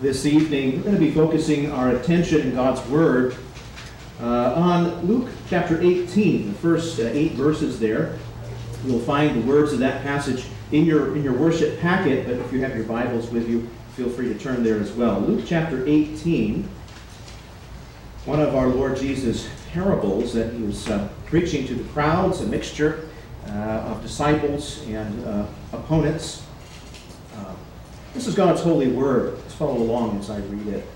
this evening, we're going to be focusing our attention in God's Word uh, on Luke chapter 18, the first uh, eight verses there. You'll find the words of that passage in your, in your worship packet, but if you have your Bibles with you, feel free to turn there as well. Luke chapter 18, one of our Lord Jesus' parables that he was uh, preaching to the crowds, a mixture uh, of disciples and uh, opponents. Uh, this is God's holy word. Follow along as I read it.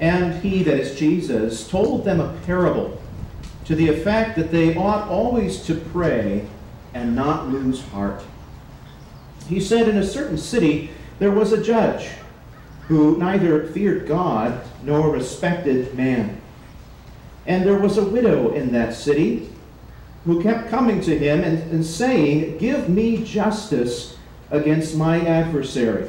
And he, that is Jesus, told them a parable to the effect that they ought always to pray and not lose heart. He said, In a certain city there was a judge who neither feared God nor respected man. And there was a widow in that city who kept coming to him and, and saying, Give me justice against my adversary.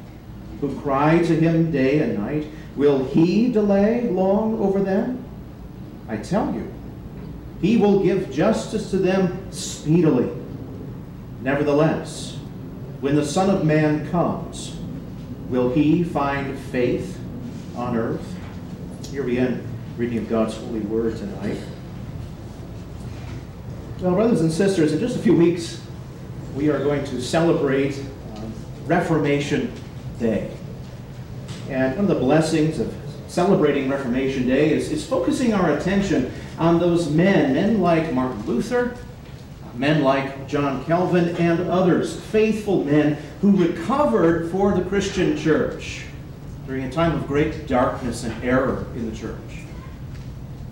who cry to him day and night? Will he delay long over them? I tell you, he will give justice to them speedily. Nevertheless, when the Son of Man comes, will he find faith on earth? Here we end reading of God's holy word tonight. Well, brothers and sisters, in just a few weeks, we are going to celebrate um, Reformation Day. And one of the blessings of celebrating Reformation Day is, is focusing our attention on those men, men like Martin Luther, men like John Calvin, and others, faithful men who recovered for the Christian church during a time of great darkness and error in the church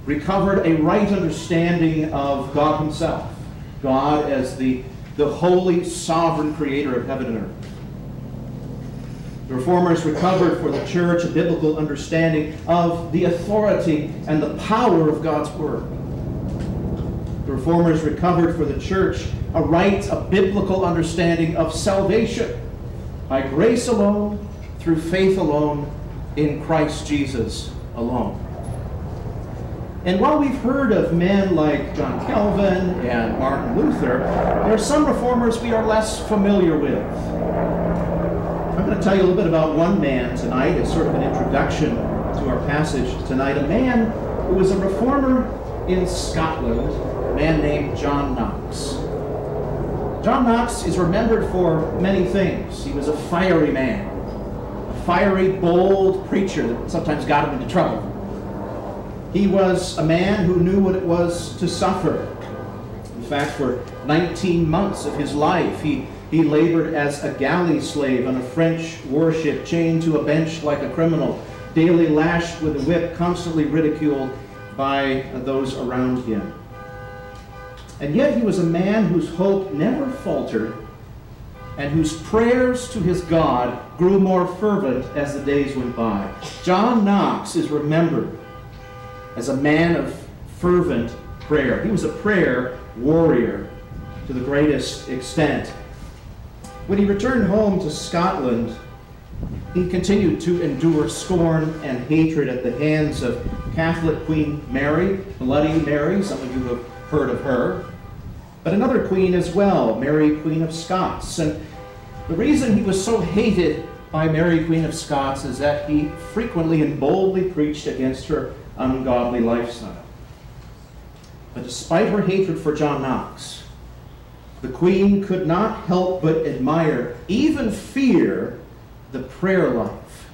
recovered a right understanding of God Himself, God as the, the holy, sovereign creator of heaven and earth. The Reformers recovered for the church a biblical understanding of the authority and the power of God's Word. The Reformers recovered for the church a right, a biblical understanding of salvation by grace alone, through faith alone, in Christ Jesus alone. And while we've heard of men like John Calvin and Martin Luther, there are some reformers we are less familiar with. I'm going to tell you a little bit about one man tonight as sort of an introduction to our passage tonight. A man who was a reformer in Scotland, a man named John Knox. John Knox is remembered for many things. He was a fiery man, a fiery, bold preacher that sometimes got him into trouble. He was a man who knew what it was to suffer. In fact, for 19 months of his life, he, he labored as a galley slave on a French warship, chained to a bench like a criminal, daily lashed with a whip, constantly ridiculed by those around him. And yet he was a man whose hope never faltered and whose prayers to his God grew more fervent as the days went by. John Knox is remembered as a man of fervent prayer. He was a prayer warrior to the greatest extent. When he returned home to Scotland, he continued to endure scorn and hatred at the hands of Catholic Queen Mary, Bloody Mary, some of you have heard of her, but another queen as well, Mary, Queen of Scots. And the reason he was so hated by Mary, Queen of Scots, is that he frequently and boldly preached against her ungodly lifestyle. But despite her hatred for John Knox, the queen could not help but admire, even fear, the prayer life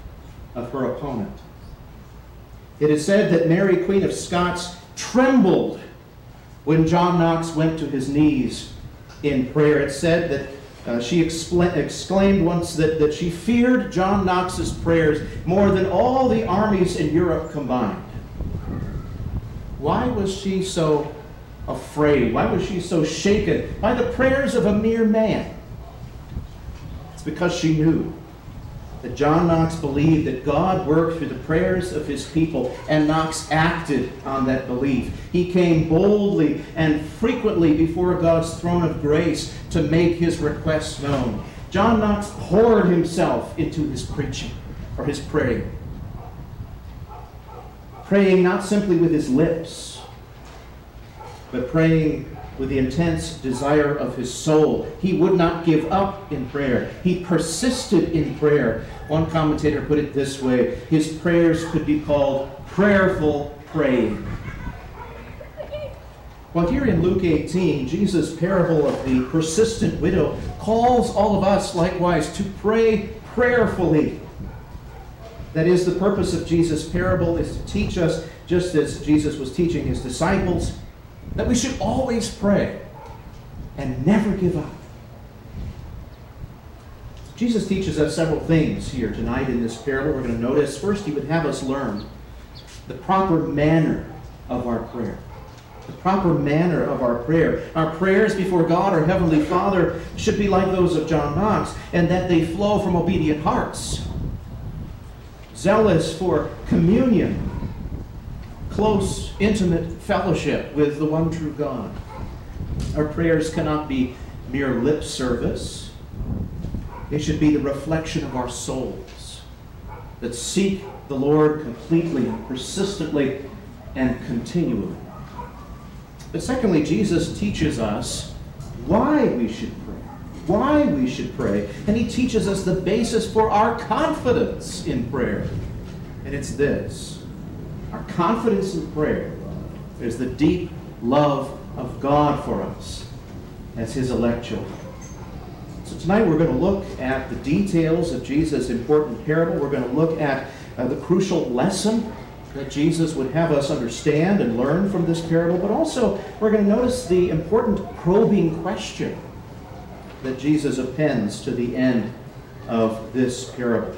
of her opponent. It is said that Mary, Queen of Scots, trembled when John Knox went to his knees in prayer. It said that uh, she exclaimed once that, that she feared John Knox's prayers more than all the armies in Europe combined. Why was she so afraid? Why was she so shaken by the prayers of a mere man? It's because she knew that John Knox believed that God worked through the prayers of his people, and Knox acted on that belief. He came boldly and frequently before God's throne of grace to make his requests known. John Knox poured himself into his preaching or his praying. Praying not simply with his lips, but praying with the intense desire of his soul. He would not give up in prayer. He persisted in prayer. One commentator put it this way his prayers could be called prayerful praying. Well, here in Luke 18, Jesus' parable of the persistent widow calls all of us likewise to pray prayerfully. That is, the purpose of Jesus' parable is to teach us, just as Jesus was teaching his disciples, that we should always pray and never give up. Jesus teaches us several things here tonight in this parable. We're going to notice first, he would have us learn the proper manner of our prayer. The proper manner of our prayer. Our prayers before God, our Heavenly Father, should be like those of John Knox, and that they flow from obedient hearts, zealous for communion close, intimate fellowship with the one true God. Our prayers cannot be mere lip service. They should be the reflection of our souls that seek the Lord completely, persistently, and continually. But secondly, Jesus teaches us why we should pray. Why we should pray. And he teaches us the basis for our confidence in prayer. And it's this our confidence in prayer is the deep love of God for us as His elect children. So tonight we're going to look at the details of Jesus' important parable. We're going to look at uh, the crucial lesson that Jesus would have us understand and learn from this parable, but also we're going to notice the important probing question that Jesus appends to the end of this parable.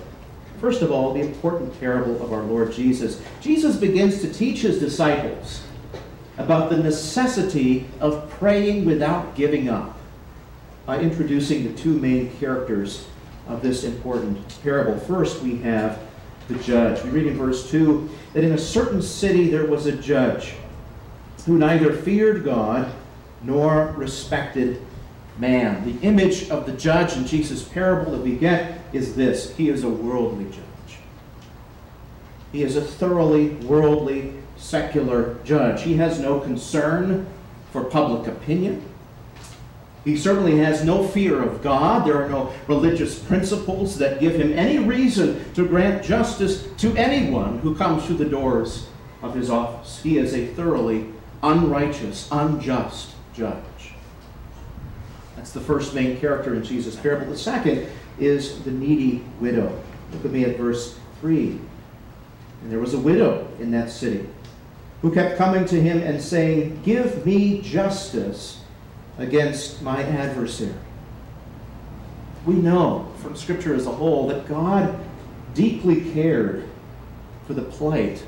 First of all, the important parable of our Lord Jesus. Jesus begins to teach his disciples about the necessity of praying without giving up by introducing the two main characters of this important parable. First, we have the judge. We read in verse 2 that in a certain city there was a judge who neither feared God nor respected man. The image of the judge in Jesus' parable that we get is this He is a worldly judge. He is a thoroughly worldly, secular judge. He has no concern for public opinion. He certainly has no fear of God. There are no religious principles that give him any reason to grant justice to anyone who comes through the doors of his office. He is a thoroughly unrighteous, unjust judge. That's the first main character in Jesus' parable. The second is the needy widow. Look at me at verse 3. And there was a widow in that city who kept coming to him and saying, Give me justice against my adversary. We know from Scripture as a whole that God deeply cared for the plight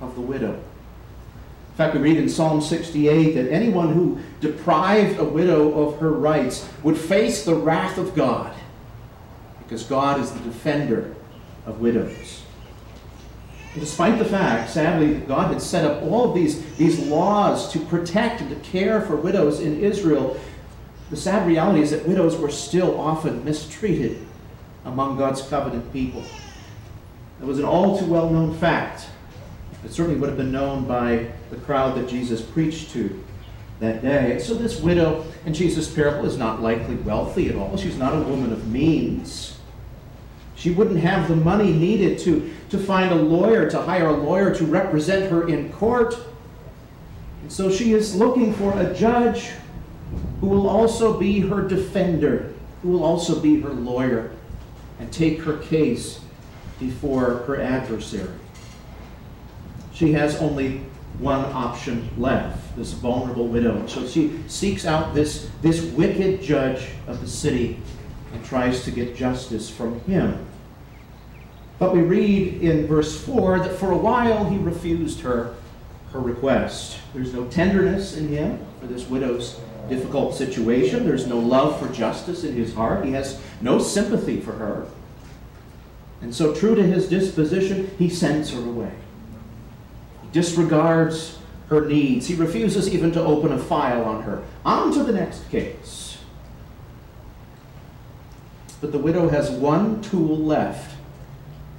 of the widow. In fact, we read in Psalm 68 that anyone who deprived a widow of her rights would face the wrath of God because God is the defender of widows. And despite the fact, sadly, that God had set up all of these, these laws to protect and to care for widows in Israel, the sad reality is that widows were still often mistreated among God's covenant people. It was an all too well known fact it certainly would have been known by the crowd that Jesus preached to that day. So this widow in Jesus' parable is not likely wealthy at all. She's not a woman of means. She wouldn't have the money needed to, to find a lawyer, to hire a lawyer to represent her in court. And so she is looking for a judge who will also be her defender, who will also be her lawyer and take her case before her adversary she has only one option left, this vulnerable widow. So she seeks out this, this wicked judge of the city and tries to get justice from him. But we read in verse 4 that for a while he refused her her request. There's no tenderness in him for this widow's difficult situation. There's no love for justice in his heart. He has no sympathy for her. And so, true to his disposition, he sends her away. Disregards her needs. He refuses even to open a file on her. On to the next case. But the widow has one tool left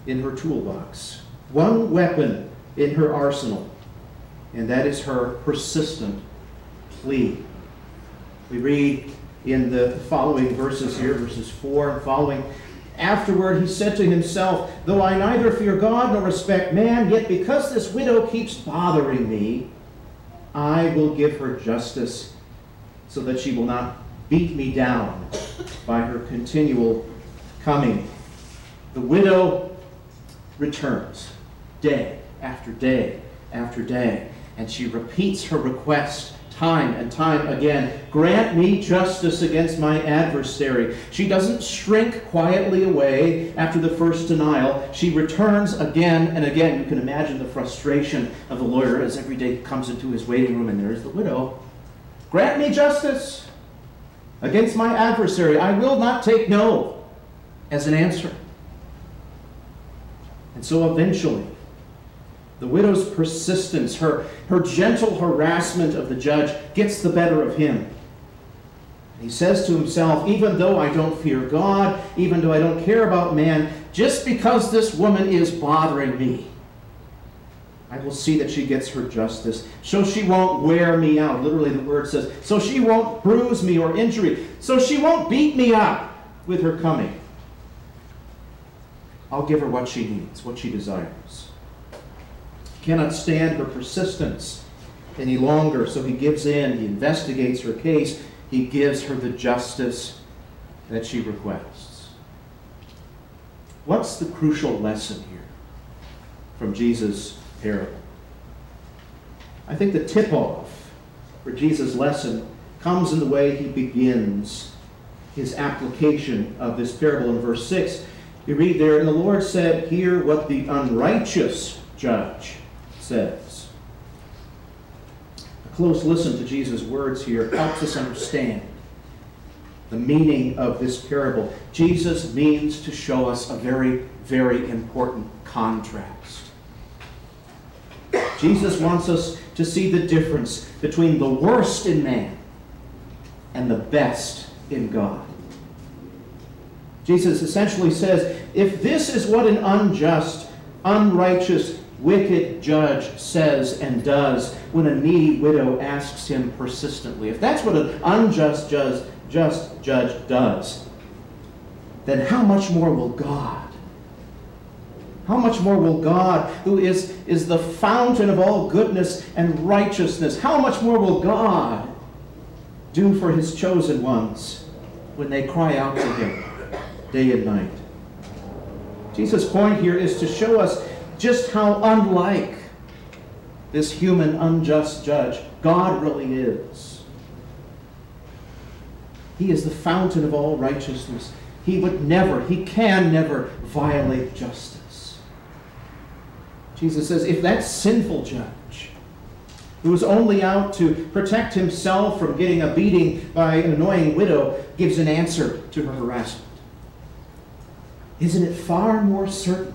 in her toolbox, one weapon in her arsenal, and that is her persistent plea. We read in the following verses here, verses 4 and following. Afterward, he said to himself, Though I neither fear God nor respect man, yet because this widow keeps bothering me, I will give her justice so that she will not beat me down by her continual coming. The widow returns day after day after day, and she repeats her request time and time again. Grant me justice against my adversary. She doesn't shrink quietly away after the first denial. She returns again and again. You can imagine the frustration of the lawyer as every day he comes into his waiting room and there is the widow. Grant me justice against my adversary. I will not take no as an answer. And so eventually, the widow's persistence, her, her gentle harassment of the judge, gets the better of him. He says to himself, even though I don't fear God, even though I don't care about man, just because this woman is bothering me, I will see that she gets her justice. So she won't wear me out. Literally, the word says, so she won't bruise me or injure me. So she won't beat me up with her coming. I'll give her what she needs, what she desires cannot stand her persistence any longer, so he gives in, he investigates her case, he gives her the justice that she requests. What's the crucial lesson here from Jesus' parable? I think the tip off for Jesus' lesson comes in the way he begins his application of this parable in verse 6. You read there, And the Lord said, Hear what the unrighteous judge says. A close listen to Jesus' words here helps us understand the meaning of this parable. Jesus means to show us a very, very important contrast. Jesus wants us to see the difference between the worst in man and the best in God. Jesus essentially says, if this is what an unjust, unrighteous, wicked judge says and does when a needy widow asks him persistently, if that's what an unjust judge, just judge does, then how much more will God? How much more will God, who is, is the fountain of all goodness and righteousness, how much more will God do for his chosen ones when they cry out to him day and night? Jesus' point here is to show us just how unlike this human unjust judge God really is. He is the fountain of all righteousness. He would never, he can never violate justice. Jesus says, if that sinful judge, who is only out to protect himself from getting a beating by an annoying widow, gives an answer to her harassment, isn't it far more certain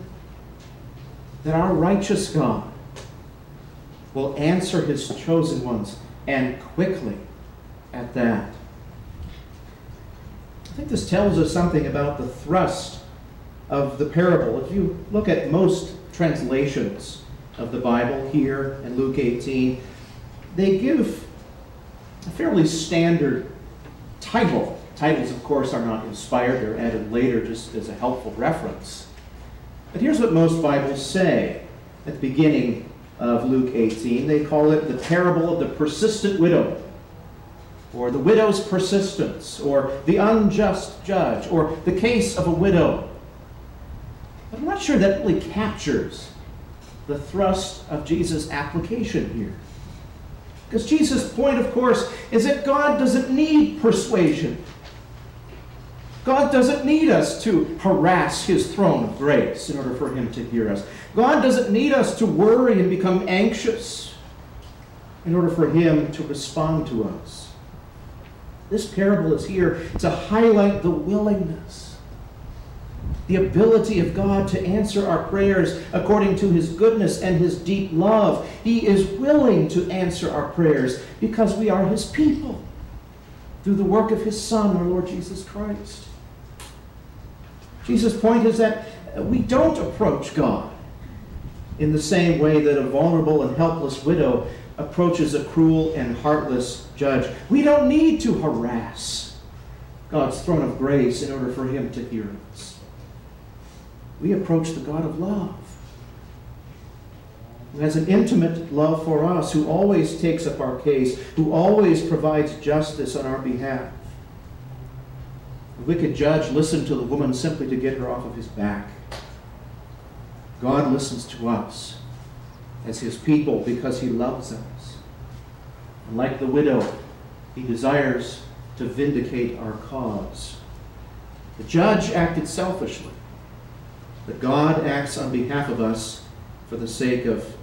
that our righteous God will answer his chosen ones and quickly at that. I think this tells us something about the thrust of the parable. If you look at most translations of the Bible here in Luke 18, they give a fairly standard title. Titles, of course, are not inspired, they're added later just as a helpful reference. But here's what most Bibles say at the beginning of Luke 18. They call it the parable of the persistent widow, or the widow's persistence, or the unjust judge, or the case of a widow. But I'm not sure that really captures the thrust of Jesus' application here. Because Jesus' point, of course, is that God doesn't need persuasion. God doesn't need us to harass his throne of grace in order for him to hear us. God doesn't need us to worry and become anxious in order for him to respond to us. This parable is here to highlight the willingness, the ability of God to answer our prayers according to his goodness and his deep love. He is willing to answer our prayers because we are his people through the work of his Son, our Lord Jesus Christ. Jesus' point is that we don't approach God in the same way that a vulnerable and helpless widow approaches a cruel and heartless judge. We don't need to harass God's throne of grace in order for him to hear us. We approach the God of love, who has an intimate love for us, who always takes up our case, who always provides justice on our behalf. The wicked judge listened to the woman simply to get her off of his back. God listens to us as his people because he loves us. And like the widow, he desires to vindicate our cause. The judge acted selfishly, but God acts on behalf of us for the sake of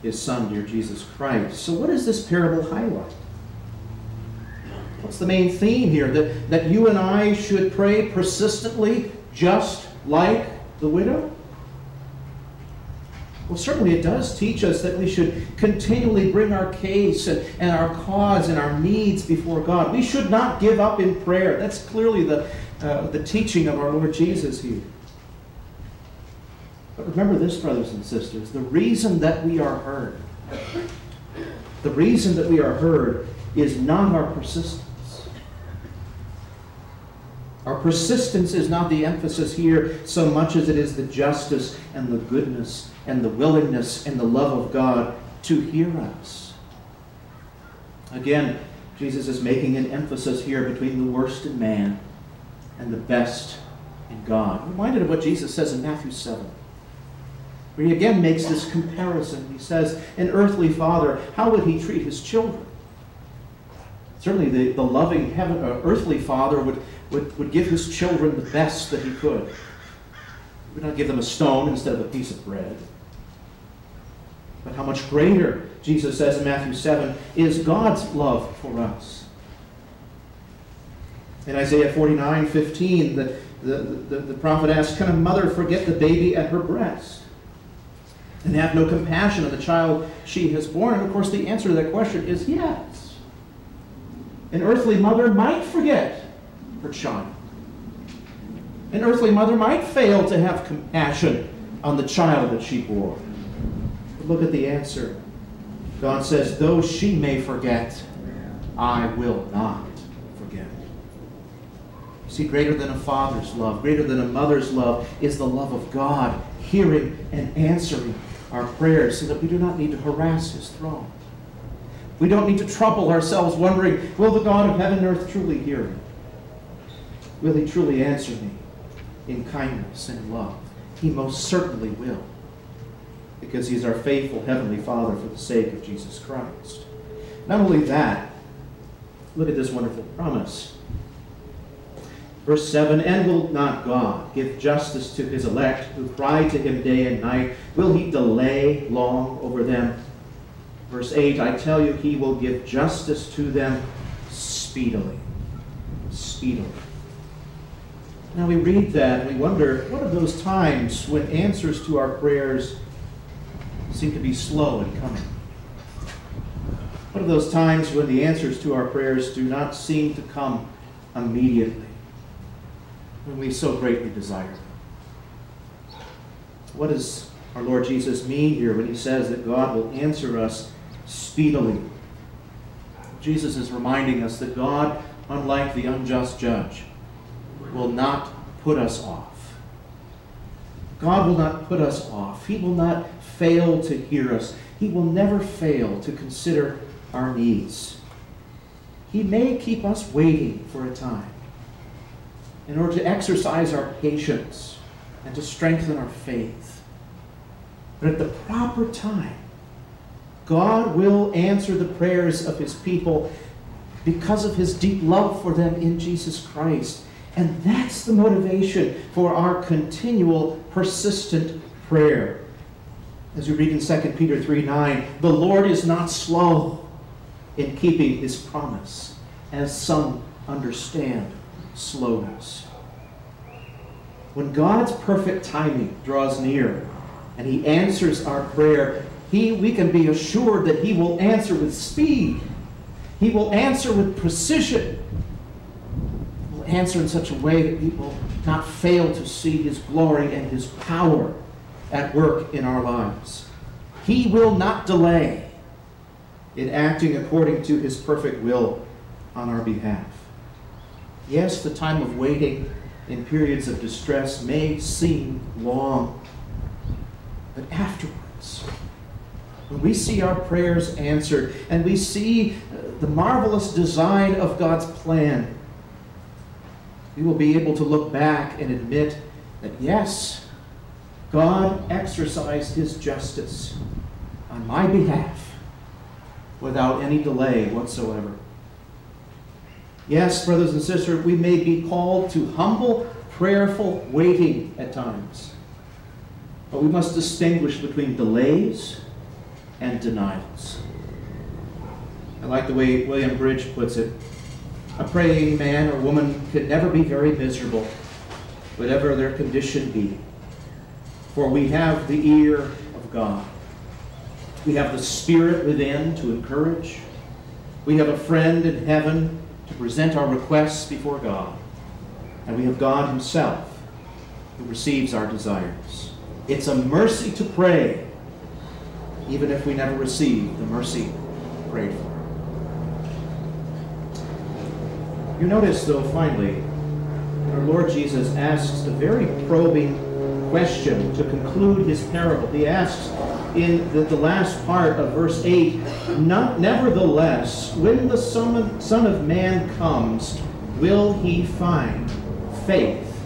his son, dear Jesus Christ. So, what does this parable highlight? What's the main theme here? That, that you and I should pray persistently, just like the widow? Well, certainly it does teach us that we should continually bring our case and, and our cause and our needs before God. We should not give up in prayer. That's clearly the, uh, the teaching of our Lord Jesus here. But remember this, brothers and sisters the reason that we are heard, the reason that we are heard is not our persistence. Our persistence is not the emphasis here so much as it is the justice and the goodness and the willingness and the love of God to hear us. Again, Jesus is making an emphasis here between the worst in man and the best in God. I'm reminded of what Jesus says in Matthew 7, where he again makes this comparison. He says, An earthly father, how would he treat his children? Certainly, the, the loving heaven, uh, earthly father would would, would give his children the best that he could. He would not give them a stone instead of a piece of bread. But how much greater, Jesus says in Matthew 7, is God's love for us. In Isaiah 49 15, the, the, the, the prophet asks, Can a mother forget the baby at her breast? And have no compassion on the child she has born? And of course, the answer to that question is yes. An earthly mother might forget her child. An earthly mother might fail to have compassion on the child that she bore. But look at the answer. God says, Though she may forget, I will not forget. See, greater than a father's love, greater than a mother's love, is the love of God, hearing and answering our prayers so that we do not need to harass his throne. We don't need to trouble ourselves wondering, will the God of heaven and earth truly hear? Will he truly answer me in kindness and love? He most certainly will, because he is our faithful Heavenly Father for the sake of Jesus Christ. Not only that, look at this wonderful promise. Verse 7 And will not God give justice to his elect who cry to him day and night? Will he delay long over them? Verse 8 I tell you, he will give justice to them speedily. Speedily. Now we read that we wonder what are those times when answers to our prayers seem to be slow in coming? What are those times when the answers to our prayers do not seem to come immediately when we so greatly desire them? What does our Lord Jesus mean here when he says that God will answer us speedily? Jesus is reminding us that God, unlike the unjust judge, will not put us off. God will not put us off. He will not fail to hear us. He will never fail to consider our needs. He may keep us waiting for a time in order to exercise our patience and to strengthen our faith. But at the proper time, God will answer the prayers of his people because of his deep love for them in Jesus Christ. And that's the motivation for our continual, persistent prayer. As we read in 2 Peter 3 9, the Lord is not slow in keeping his promise, as some understand slowness. when God's perfect timing draws near and He answers our prayer, he, we can be assured that He will answer with speed. He will answer with precision. Answer in such a way that will not fail to see His glory and His power at work in our lives. He will not delay in acting according to His perfect will on our behalf. Yes, the time of waiting in periods of distress may seem long, but afterwards, when we see our prayers answered and we see uh, the marvelous design of God's plan, we will be able to look back and admit that yes, God exercised his justice on my behalf without any delay whatsoever. Yes, brothers and sisters, we may be called to humble, prayerful waiting at times. But we must distinguish between delays and denials. I like the way William Bridge puts it. A praying man or woman can never be very miserable, whatever their condition be. For we have the ear of God. We have the Spirit within to encourage. We have a friend in heaven to present our requests before God. And we have God Himself who receives our desires. It's a mercy to pray, even if we never receive the mercy prayed for. You notice, though, finally, our Lord Jesus asks a very probing question to conclude his parable. He asks in the, the last part of verse 8, Nevertheless, when the son of, son of Man comes, will he find faith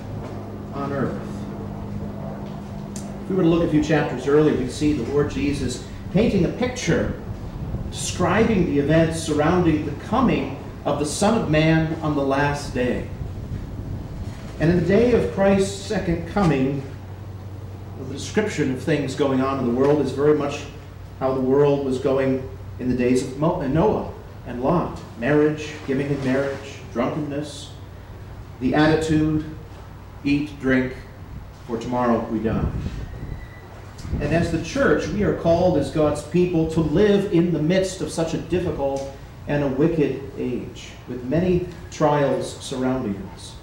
on earth? If we were to look a few chapters earlier, we see the Lord Jesus painting a picture, describing the events surrounding the coming of the Son of Man on the last day. And in the day of Christ's second coming, the description of things going on in the world is very much how the world was going in the days of uh, Noah and Lot. Marriage, giving in marriage, drunkenness, the attitude, eat, drink, for tomorrow we die. And as the church, we are called as God's people to live in the midst of such a difficult and a wicked age, with many trials surrounding us.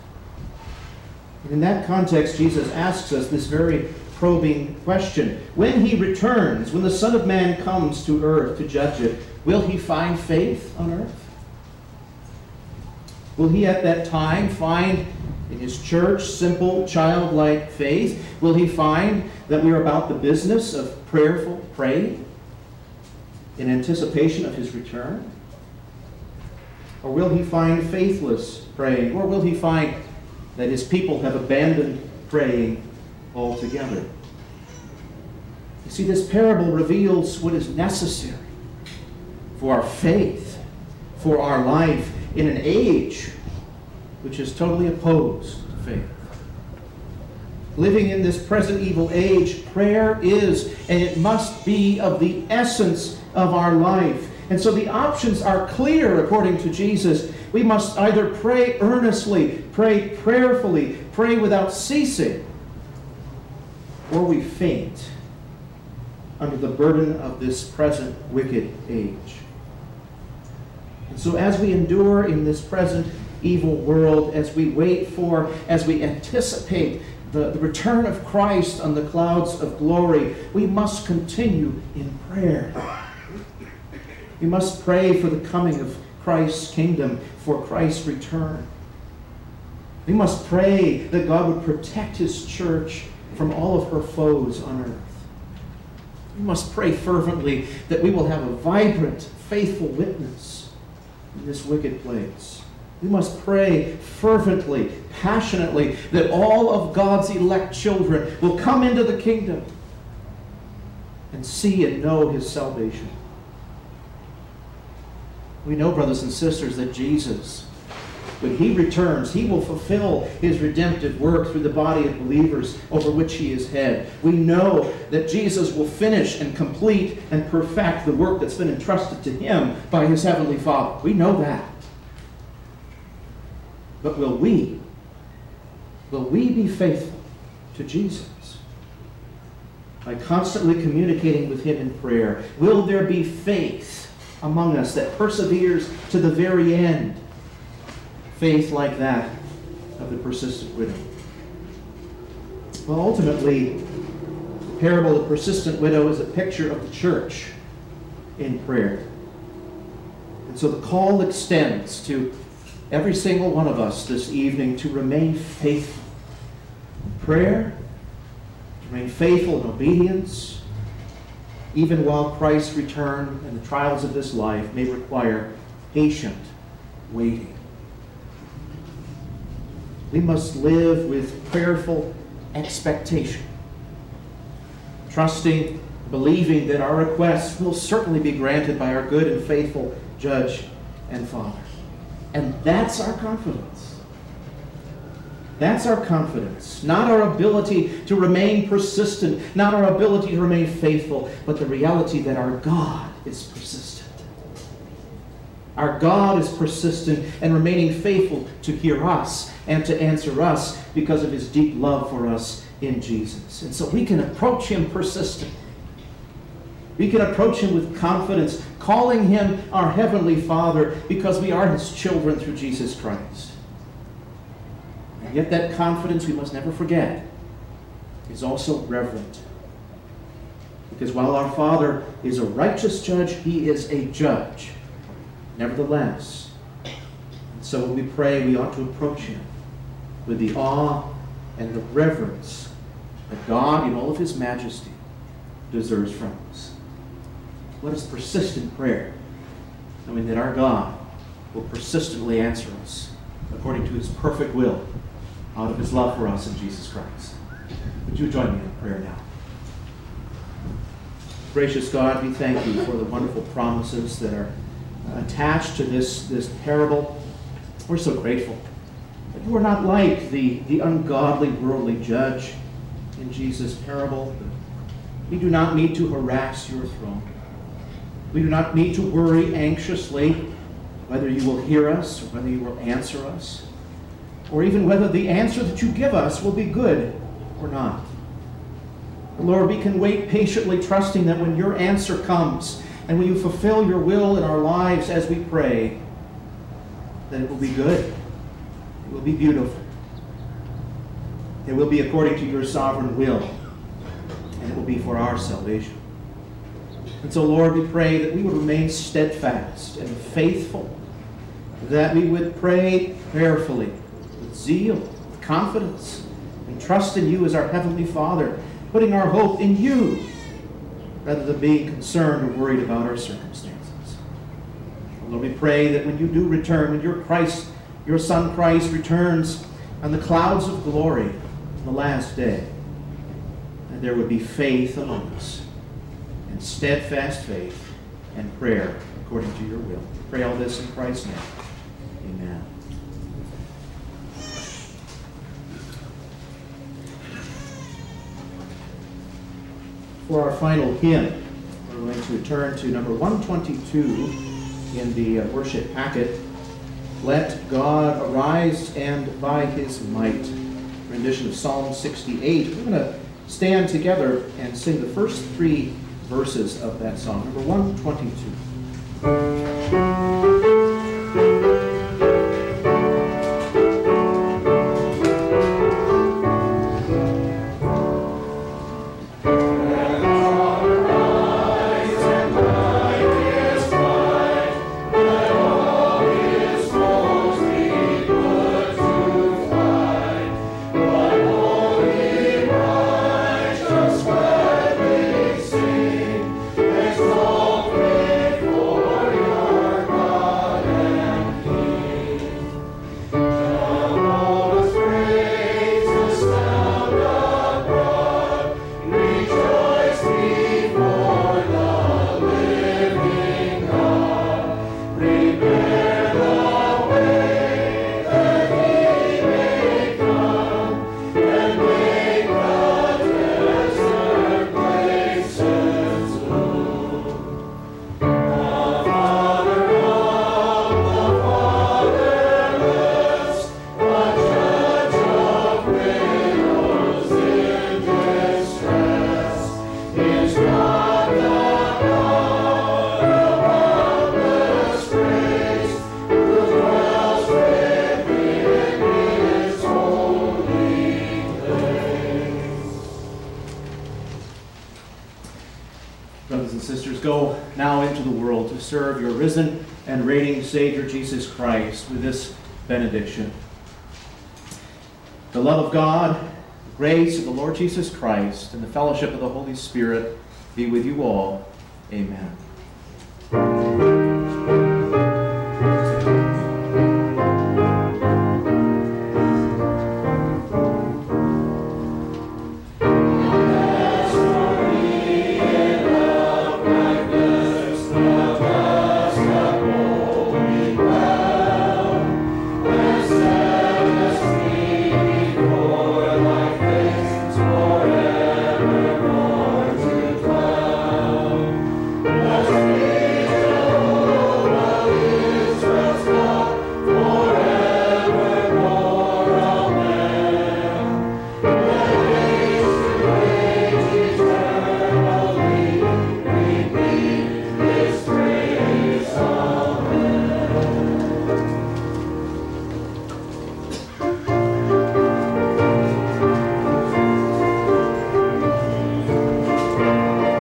And in that context, Jesus asks us this very probing question. When he returns, when the Son of Man comes to earth to judge it, will he find faith on earth? Will he at that time find in his church simple, childlike faith? Will he find that we are about the business of prayerful praying in anticipation of his return? Or will he find faithless praying? Or will he find that his people have abandoned praying altogether? You see, this parable reveals what is necessary for our faith, for our life in an age which is totally opposed to faith. Living in this present evil age, prayer is and it must be of the essence of our life. And so the options are clear according to Jesus. We must either pray earnestly, pray prayerfully, pray without ceasing, or we faint under the burden of this present wicked age. And so as we endure in this present evil world, as we wait for, as we anticipate the, the return of Christ on the clouds of glory, we must continue in prayer. We must pray for the coming of Christ's kingdom, for Christ's return. We must pray that God would protect his church from all of her foes on earth. We must pray fervently that we will have a vibrant, faithful witness in this wicked place. We must pray fervently, passionately, that all of God's elect children will come into the kingdom and see and know his salvation. We know, brothers and sisters, that Jesus, when he returns, he will fulfill his redemptive work through the body of believers over which he is head. We know that Jesus will finish and complete and perfect the work that's been entrusted to him by his heavenly Father. We know that. But will we? Will we be faithful to Jesus? By constantly communicating with Him in prayer, will there be faith among us that perseveres to the very end? Faith like that of the persistent widow. Well, ultimately, the parable of the persistent widow is a picture of the church in prayer. And so the call extends to every single one of us this evening to remain faithful in prayer, to remain faithful in obedience, even while Christ's return and the trials of this life may require patient waiting. We must live with prayerful expectation, trusting, believing that our requests will certainly be granted by our good and faithful Judge and Father. And that's our confidence. That's our confidence. Not our ability to remain persistent, not our ability to remain faithful, but the reality that our God is persistent. Our God is persistent and remaining faithful to hear us and to answer us because of his deep love for us in Jesus. And so we can approach him persistently. We can approach him with confidence, calling him our heavenly Father because we are his children through Jesus Christ. And yet that confidence, we must never forget, is also reverent. Because while our Father is a righteous judge, he is a judge. Nevertheless, and so when we pray, we ought to approach him with the awe and the reverence that God, in all of his majesty, deserves from us. Let us persist in prayer, knowing that our God will persistently answer us according to his perfect will out of his love for us in Jesus Christ. Would you join me in prayer now? Gracious God, we thank you for the wonderful promises that are attached to this, this parable. We're so grateful that you are not like the, the ungodly worldly judge in Jesus' parable. We do not need to harass your throne. We do not need to worry anxiously whether you will hear us or whether you will answer us, or even whether the answer that you give us will be good or not. Lord, we can wait patiently, trusting that when your answer comes and when you fulfill your will in our lives as we pray, that it will be good, it will be beautiful, it will be according to your sovereign will, and it will be for our salvation. And so, Lord, we pray that we would remain steadfast and faithful, that we would pray prayerfully, zeal, confidence, and trust in you as our Heavenly Father putting our hope in you rather than being concerned or worried about our circumstances. Lord, we pray that when you do return, when your Christ, your Son Christ returns on the clouds of glory in the last day, that there would be faith among us, and steadfast faith and prayer according to your will. We pray all this in Christ's name. Amen. For our final hymn, we're going to turn to number 122 in the uh, worship packet. Let God arise and by his might. Rendition of Psalm 68. We're going to stand together and sing the first three verses of that song. Number 122. This benediction. The love of God, the grace of the Lord Jesus Christ, and the fellowship of the Holy Spirit be with you all. Amen.